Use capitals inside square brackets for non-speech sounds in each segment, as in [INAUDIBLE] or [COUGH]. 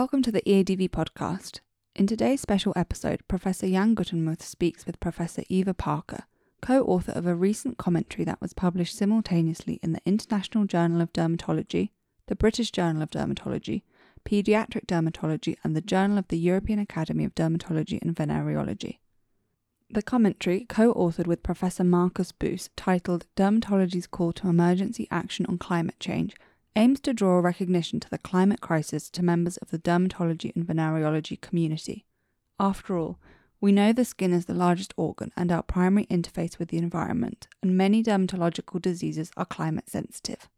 Welcome to the EADV podcast. In today's special episode, Professor Jan Gutermuth speaks with Professor Eva Parker, co author of a recent commentary that was published simultaneously in the International Journal of Dermatology, the British Journal of Dermatology, Pediatric Dermatology, and the Journal of the European Academy of Dermatology and Venereology. The commentary, co authored with Professor Markus Boos, titled Dermatology's Call to Emergency Action on Climate Change, aims to draw recognition to the climate crisis to members of the dermatology and venereology community. After all, we know the skin is the largest organ and our primary interface with the environment, and many dermatological diseases are climate sensitive.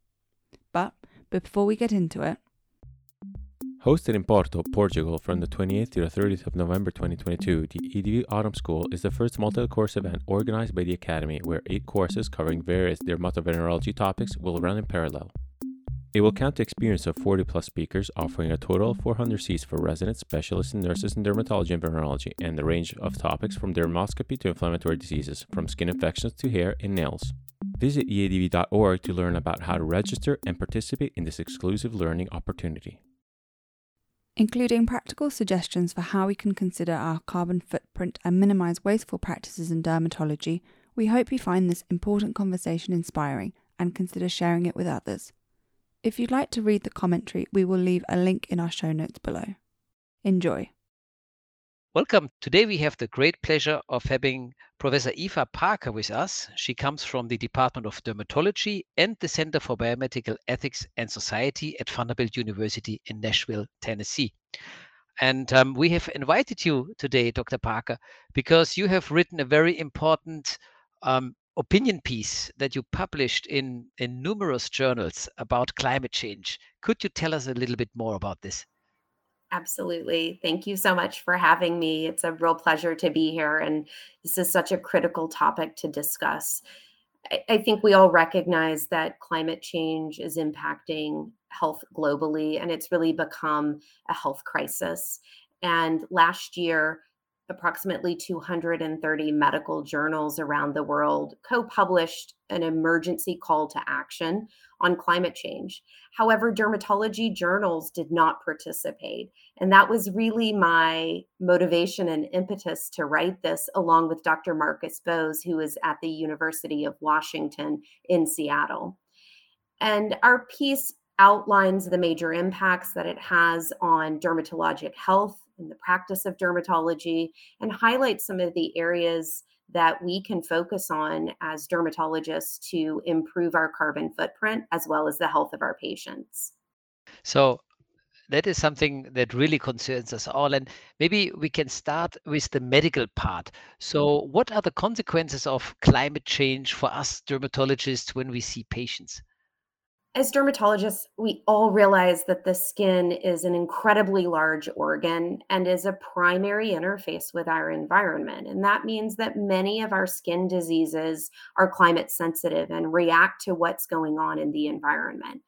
But before we get into it, Hosted in Porto, Portugal from the 28th to the 30th of November 2022, the EADV Autumn School is the first multi course event organized by the Academy where eight courses covering various dermatovenerology topics will run in parallel. It will count the experience of 40 plus speakers, offering a total of 400 seats for residents, specialists, and nurses in dermatology and venereology, and a range of topics from dermoscopy to inflammatory diseases, from skin infections to hair and nails. Visit eadv.org to learn about how to register and participate in this exclusive learning opportunity including practical suggestions for how we can consider our carbon footprint and minimize wasteful practices in dermatology, we hope you find this important conversation inspiring and consider sharing it with others. If you'd like to read the commentary, we will leave a link in our show notes below. Enjoy. Welcome. Today we have the great pleasure of having Professor Eva Parker with us. She comes from the Department of Dermatology and the Center for Biomedical Ethics and Society at Vanderbilt University in Nashville, Tennessee. And um, we have invited you today, Dr. Parker, because you have written a very important um, opinion piece that you published in, in numerous journals about climate change. Could you tell us a little bit more about this? Absolutely. Thank you so much for having me. It's a real pleasure to be here. And this is such a critical topic to discuss. I, I think we all recognize that climate change is impacting health globally, and it's really become a health crisis. And last year, approximately 230 medical journals around the world co published an emergency call to action on climate change. However, dermatology journals did not participate. And that was really my motivation and impetus to write this, along with Dr. Markus Boos, who is at the University of Washington in Seattle. And our piece outlines the major impacts that it has on dermatologic health in the practice of dermatology and highlight some of the areas that we can focus on as dermatologists to improve our carbon footprint as well as the health of our patients. So, that is something that really concerns us all. And maybe we can start with the medical part. So, mm-hmm. what are the consequences of climate change for us dermatologists when we see patients? As dermatologists, we all realize that the skin is an incredibly large organ and is a primary interface with our environment. And that means that many of our skin diseases are climate sensitive and react to what's going on in the environment.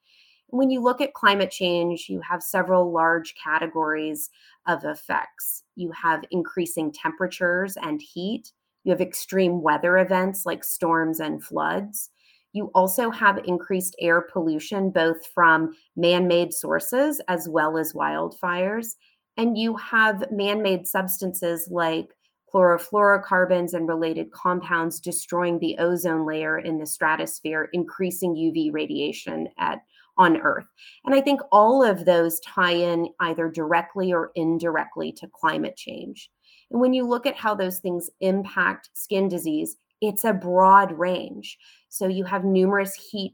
When you look at climate change, you have several large categories of effects. You have increasing temperatures and heat, you have extreme weather events like storms and floods you also have increased air pollution, both from man made sources as well as wildfires. And you have man made substances like chlorofluorocarbons and related compounds destroying the ozone layer in the stratosphere, increasing UV radiation at on Earth. And I think all of those tie in either directly or indirectly to climate change. And when you look at how those things impact skin disease, it's a broad range. So you have numerous heat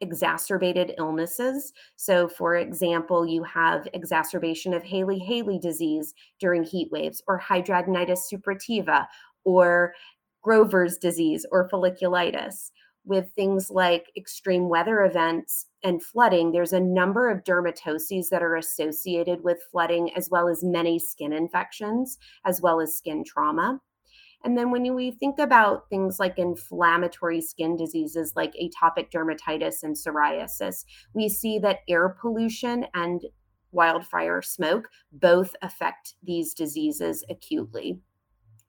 exacerbated illnesses. So, for example, you have exacerbation of Hailey-Hailey disease during heat waves, or hidradenitis suppurativa, or Grover's disease, or folliculitis. With things like extreme weather events and flooding, there's a number of dermatoses that are associated with flooding, as well as many skin infections, as well as skin trauma. And then when we think about things like inflammatory skin diseases like atopic dermatitis and psoriasis, we see that air pollution and wildfire smoke both affect these diseases acutely.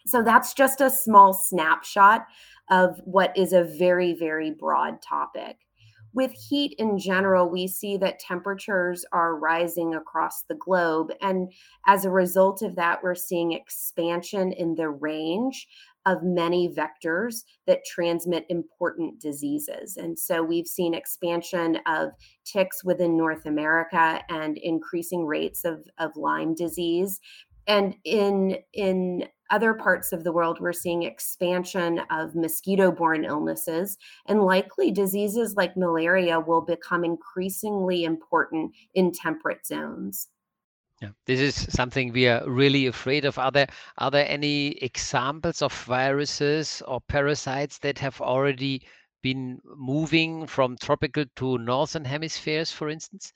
So that's just a small snapshot of what is a very, very broad topic. With heat in general, we see that temperatures are rising across the globe. And as a result of that, we're seeing expansion in the range of many vectors that transmit important diseases. And so we've seen expansion of ticks within North America and increasing rates of, of Lyme disease. And in, in other parts of the world, we're seeing expansion of mosquito borne illnesses, and likely diseases like malaria will become increasingly important in temperate zones. Yeah, this is something we are really afraid of. Are there are there any examples of viruses or parasites that have already been moving from tropical to northern hemispheres, for instance?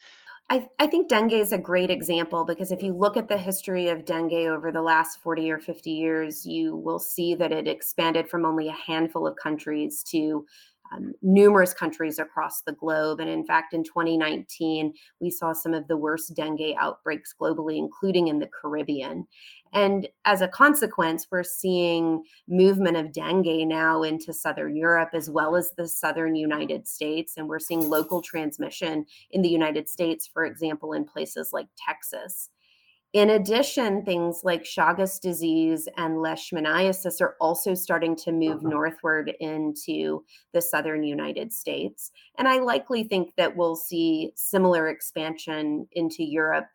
I, I think dengue is a great example because if you look at the history of dengue over the last 40 or 50 years, you will see that it expanded from only a handful of countries to um, numerous countries across the globe. And in fact, in 2019, we saw some of the worst dengue outbreaks globally, including in the Caribbean. And as a consequence, we're seeing movement of dengue now into southern Europe as well as the southern United States. And we're seeing local transmission in the United States, for example, in places like Texas. In addition, things like Chagas disease and leishmaniasis are also starting to move uh-huh. northward into the southern United States. And I likely think that we'll see similar expansion into Europe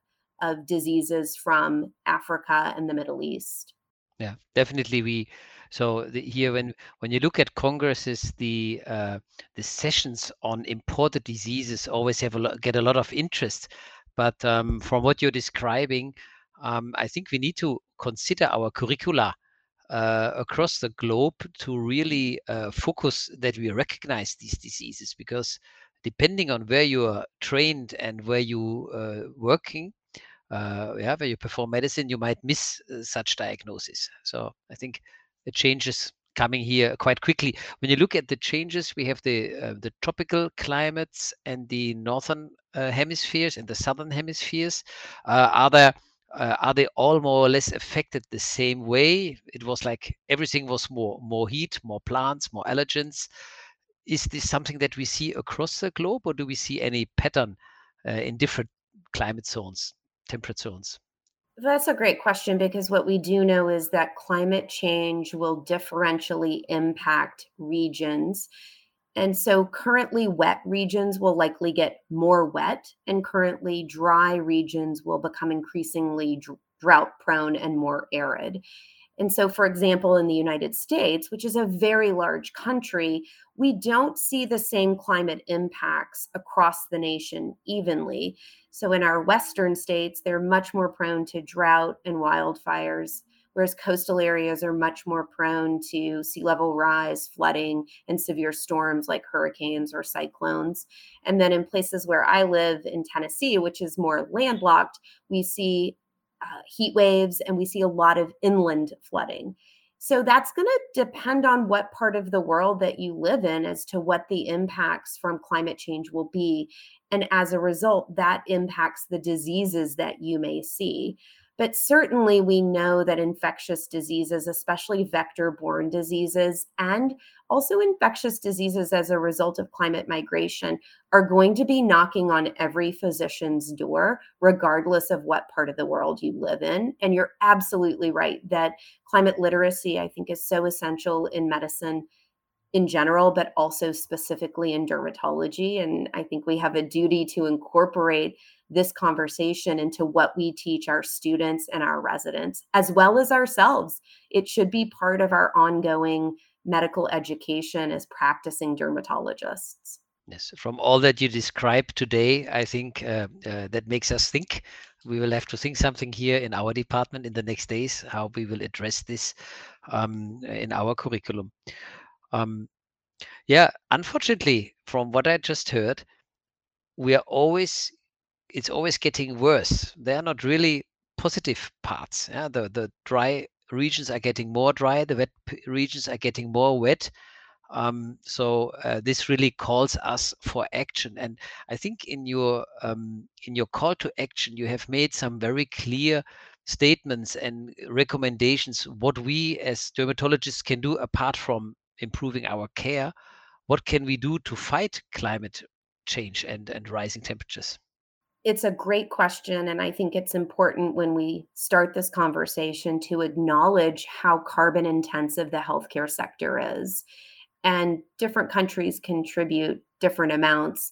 of diseases from Africa and the Middle East. Yeah, definitely. We so the, here when when you look at congresses, the uh, the sessions on imported diseases always have a lot, get a lot of interest. But um, from what you're describing, um, I think we need to consider our curricula uh, across the globe to really uh, focus that we recognize these diseases because depending on where you are trained and where you are uh, working, uh, yeah, where you perform medicine, you might miss uh, such diagnosis. So I think the changes coming here quite quickly. When you look at the changes, we have the uh, the tropical climates and the northern uh, hemispheres and the southern hemispheres. Uh, are there uh, are they all more or less affected the same way? It was like everything was more more heat, more plants, more allergens. Is this something that we see across the globe, or do we see any pattern uh, in different climate zones, temperate zones? That's a great question because what we do know is that climate change will differentially impact regions. And so currently wet regions will likely get more wet, and currently dry regions will become increasingly drought prone and more arid. And so, for example, in the United States, which is a very large country, we don't see the same climate impacts across the nation evenly. So, in our Western states, they're much more prone to drought and wildfires, whereas coastal areas are much more prone to sea level rise, flooding, and severe storms like hurricanes or cyclones. And then in places where I live in Tennessee, which is more landlocked, we see uh, heat waves and we see a lot of inland flooding. So that's going to depend on what part of the world that you live in as to what the impacts from climate change will be. And as a result, that impacts the diseases that you may see. But certainly, we know that infectious diseases, especially vector borne diseases, and also infectious diseases as a result of climate migration, are going to be knocking on every physician's door, regardless of what part of the world you live in. And you're absolutely right that climate literacy, I think, is so essential in medicine in general, but also specifically in dermatology. And I think we have a duty to incorporate this conversation into what we teach our students and our residents, as well as ourselves. It should be part of our ongoing medical education as practicing dermatologists. Yes, from all that you described today, I think uh, uh, that makes us think. We will have to think something here in our department in the next days, how we will address this um, in our curriculum. Um, yeah, unfortunately, from what I just heard, we are always it's always getting worse. They are not really positive parts. Yeah? The the dry regions are getting more dry. The wet regions are getting more wet. Um, so uh, this really calls us for action. And I think in your um, in your call to action, you have made some very clear statements and recommendations. What we as dermatologists can do apart from improving our care. What can we do to fight climate change and, and rising temperatures? It's a great question. And I think it's important when we start this conversation to acknowledge how carbon intensive the healthcare sector is. And different countries contribute different amounts.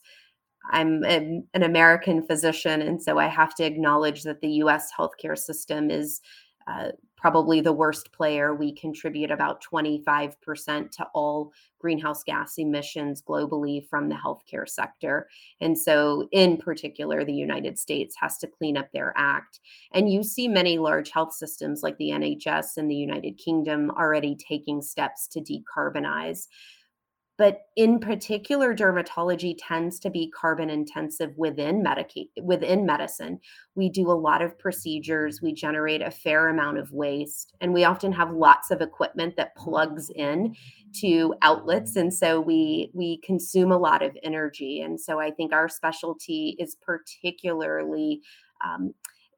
I'm an American physician, and so I have to acknowledge that the US healthcare system is uh, probably the worst player. We contribute about 25% to all greenhouse gas emissions globally from the healthcare sector. And so, in particular, the United States has to clean up their act. And you see many large health systems like the NHS in the United Kingdom already taking steps to decarbonize but in particular dermatology tends to be carbon intensive within within medicine. We do a lot of procedures. We generate a fair amount of waste and we often have lots of equipment that plugs in to outlets and so we we consume a lot of energy. And so i think our specialty is particularly um,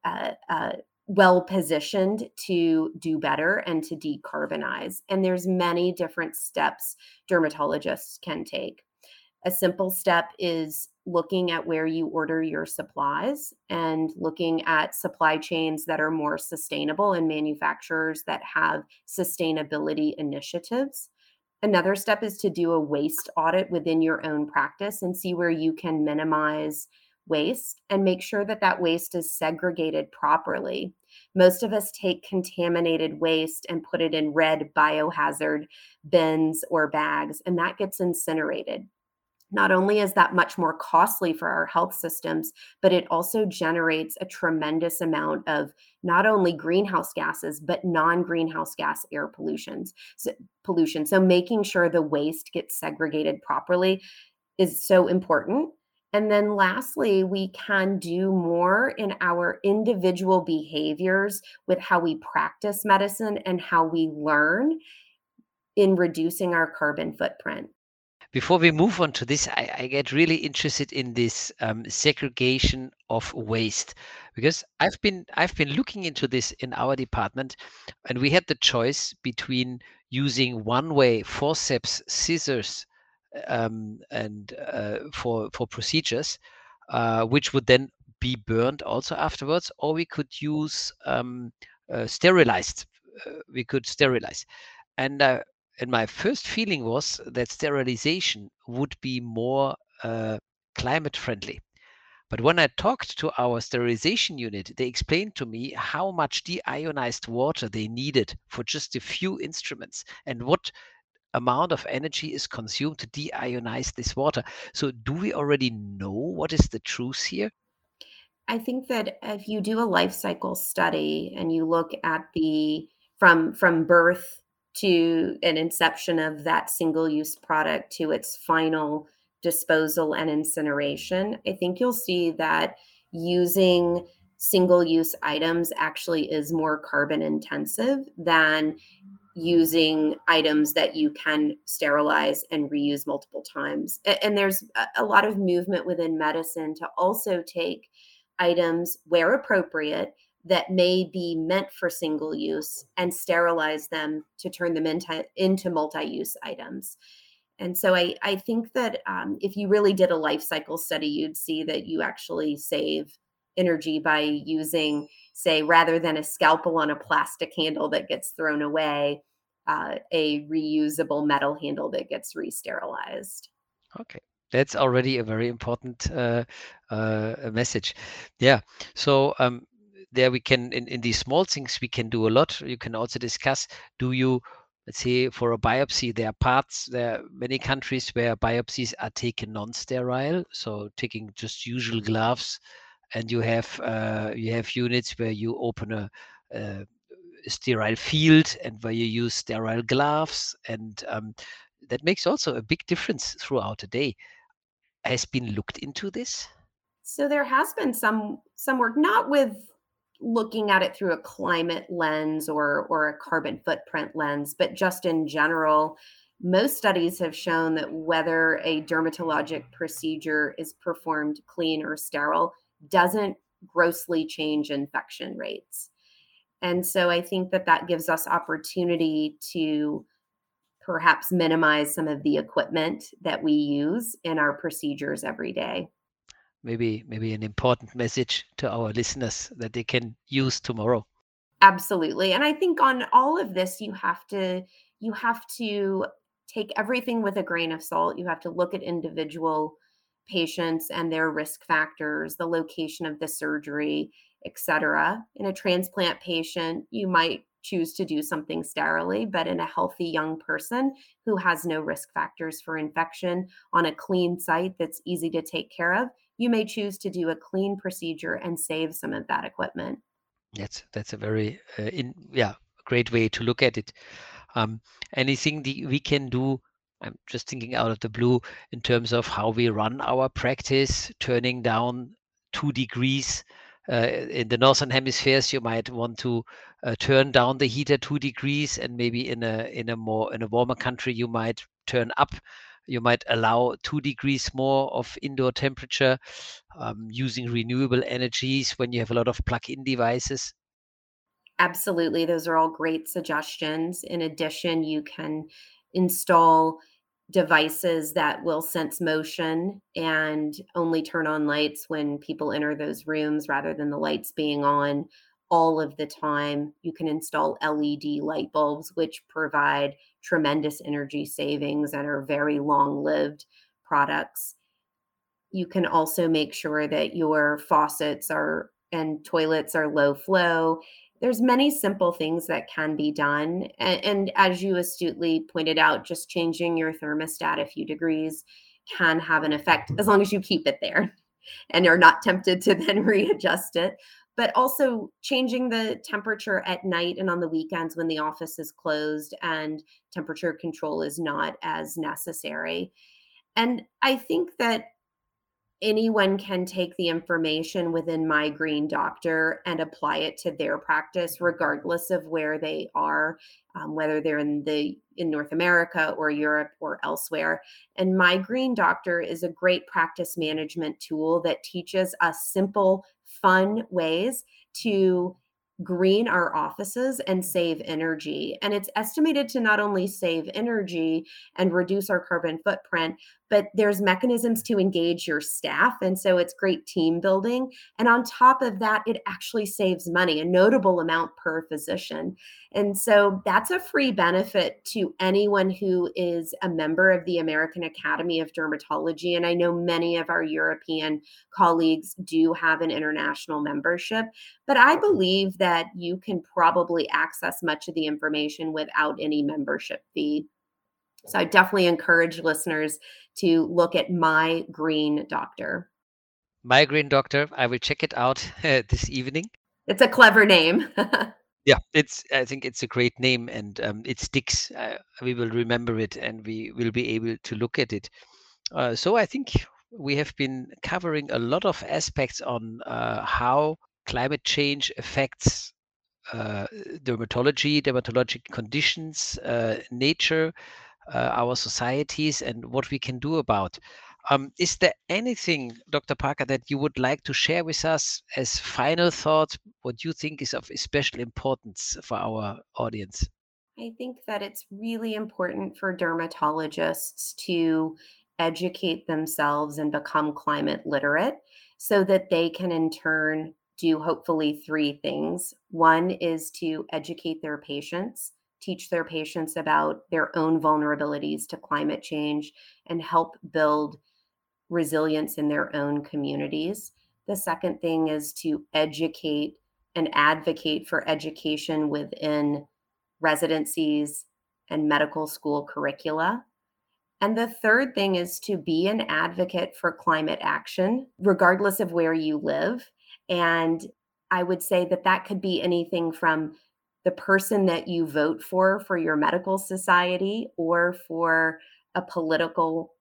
uh, uh, well positioned to do better and to decarbonize and there's many different steps dermatologists can take a simple step is looking at where you order your supplies and looking at supply chains that are more sustainable and manufacturers that have sustainability initiatives another step is to do a waste audit within your own practice and see where you can minimize waste and make sure that that waste is segregated properly. Most of us take contaminated waste and put it in red biohazard bins or bags, and that gets incinerated. Not only is that much more costly for our health systems, but it also generates a tremendous amount of not only greenhouse gases, but non greenhouse gas air pollutions, so, pollution. So, making sure the waste gets segregated properly is so important and then lastly, we can do more in our individual behaviors with how we practice medicine and how we learn in reducing our carbon footprint. Before we move on to this, I, I get really interested in this um, segregation of waste because I've been I've been looking into this in our department, and we had the choice between using one way forceps scissors um, and uh, for for procedures, uh, which would then be burned also afterwards, or we could use um, uh, sterilized. Uh, we could sterilize, and uh, and my first feeling was that sterilization would be more climate friendly. But when I talked to our sterilization unit, they explained to me how much deionized water they needed for just a few instruments and what amount of energy is consumed to deionize this water. So, do we already know what is the truth here? I think that if you do a life cycle study and you look at the from from birth to an inception of that single use product to its final disposal and incineration, I think you'll see that using single use items actually is more carbon intensive than using items that you can sterilize and reuse multiple times. And there's a lot of movement within medicine to also take items where appropriate that may be meant for single use and sterilize them to turn them into, into multi-use items. And so I, I think that um, if you really did a life cycle study, you'd see that you actually save energy by using, say, rather than a scalpel on a plastic handle that gets thrown away, uh, a reusable metal handle that gets re-sterilized. Okay, that's already a very important uh, uh, message. Yeah. So um, there we can in, in these small things we can do a lot. You can also discuss: Do you let's say for a biopsy there are parts there are many countries where biopsies are taken non-sterile so taking just usual gloves and you have uh, you have units where you open a, a, sterile field and where you use sterile gloves and um, that makes also a big difference throughout the day. Has been looked into this? So there has been some some work not with looking at it through a climate lens or or a carbon footprint lens but just in general. Most studies have shown that whether a dermatologic procedure is performed clean or sterile doesn't grossly change infection rates. And so I think that that gives us opportunity to perhaps minimize some of the equipment that we use in our procedures every day. Maybe maybe an important message to our listeners that they can use tomorrow. Absolutely. And I think on all of this you have to you have to take everything with a grain of salt. You have to look at individual patients and their risk factors, the location of the surgery, etc. In a transplant patient, you might choose to do something sterilely, but in a healthy young person who has no risk factors for infection on a clean site that's easy to take care of, you may choose to do a clean procedure and save some of that equipment. That's that's a very uh, in yeah great way to look at it. Um, anything the, we can do I'm just thinking out of the blue in terms of how we run our practice, turning down two degrees. Uh, in the northern hemispheres, you might want to uh, turn down the heater two degrees, and maybe in a in a more in a warmer country, you might turn up. You might allow two degrees more of indoor temperature um, using renewable energies when you have a lot of plug-in devices. Absolutely, those are all great suggestions. In addition, you can install devices that will sense motion and only turn on lights when people enter those rooms rather than the lights being on all of the time. You can install LED light bulbs, which provide tremendous energy savings and are very long lived products. You can also make sure that your faucets are and toilets are low flow there's many simple things that can be done and, and, as you astutely pointed out just changing your thermostat a few degrees can have an effect as long as you keep it there [LAUGHS] and are not tempted to then [LAUGHS] readjust it. But also changing the temperature at night and on the weekends when the office is closed and temperature control is not as necessary. And i think that anyone can take the information within my green doctor and apply it to their practice regardless of where they are um, whether they're in the in north america or europe or elsewhere and my green doctor is a great practice management tool that teaches us simple fun ways to green our offices and save energy. And it's estimated to not only save energy and reduce our carbon footprint, but there's mechanisms to engage your staff. And so it's great team building. And on top of that, it actually saves money, a notable amount per physician. And so that's a free benefit to anyone who is a member of the American Academy of Dermatology. And I know many of our European colleagues do have an international membership, but I believe that you can probably access much of the information without any membership fee. So I definitely encourage listeners to look at My Green Doctor. My Green Doctor. I will check it out uh, [LAUGHS] this evening. It's a clever name. [LAUGHS] yeah, it's. I think it's a great name, and um, it sticks. Uh, we will remember it, and we will be able to look at it. Uh, so I think we have been covering a lot of aspects on uh, how climate change affects uh, dermatology, dermatologic conditions, uh, nature, uh, our societies and what we can do about. Um, is there anything, Dr. Parker, that you would like to share with us as final thoughts? What you think is of special importance for our audience? I think that it's really important for dermatologists to educate themselves and become climate literate so that they can, in turn, do hopefully three things. One is to educate their patients teach their patients about their own vulnerabilities to climate change and help build resilience in their own communities. The second thing is to educate and advocate for education within residencies and medical school curricula. And the third thing is to be an advocate for climate action, regardless of where you live. And I would say that that could be anything from the person that you vote for for your medical society or for a political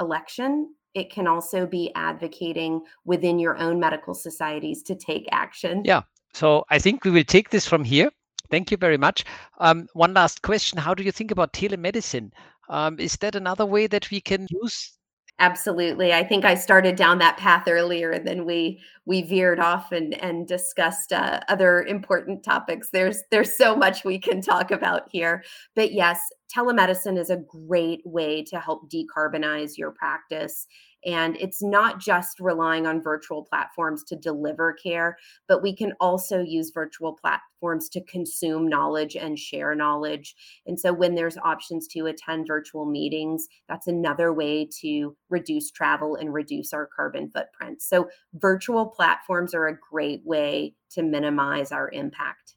election it can also be advocating within your own medical societies to take action. Yeah. So i think we will take this from here. Thank you very much. Um, one last question. How do you think about telemedicine? Um, is that another way that we can use Absolutely. I think I started down that path earlier and then we we veered off and and discussed uh, other important topics. There's there's so much we can talk about here. But yes, telemedicine is a great way to help decarbonize your practice and it's not just relying on virtual platforms to deliver care, but we can also use virtual platforms to consume knowledge and share knowledge. And so when there's options to attend virtual meetings, that's another way to reduce travel and reduce our carbon footprint. So virtual platforms are a great way to minimize our impact.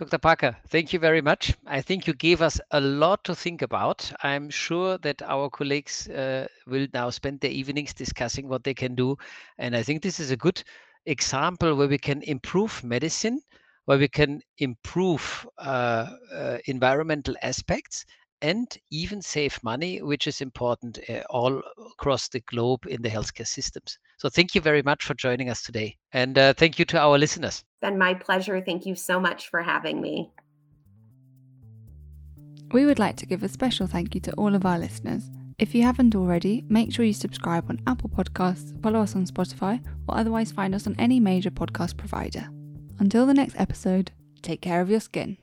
Dr. Parker, thank you very much. I think you gave us a lot to think about. I'm sure that our colleagues uh, will now spend their evenings discussing what they can do. And I think this is a good example where we can improve medicine, where we can improve uh, uh, environmental aspects and even save money, which is important uh, all across the globe in the healthcare systems. So thank you very much for joining us today. And uh, thank you to our listeners been my pleasure. Thank you so much for having me. We would like to give a special thank you to all of our listeners. If you haven't already, make sure you subscribe on Apple Podcasts, follow us on Spotify, or otherwise find us on any major podcast provider. Until the next episode, take care of your skin.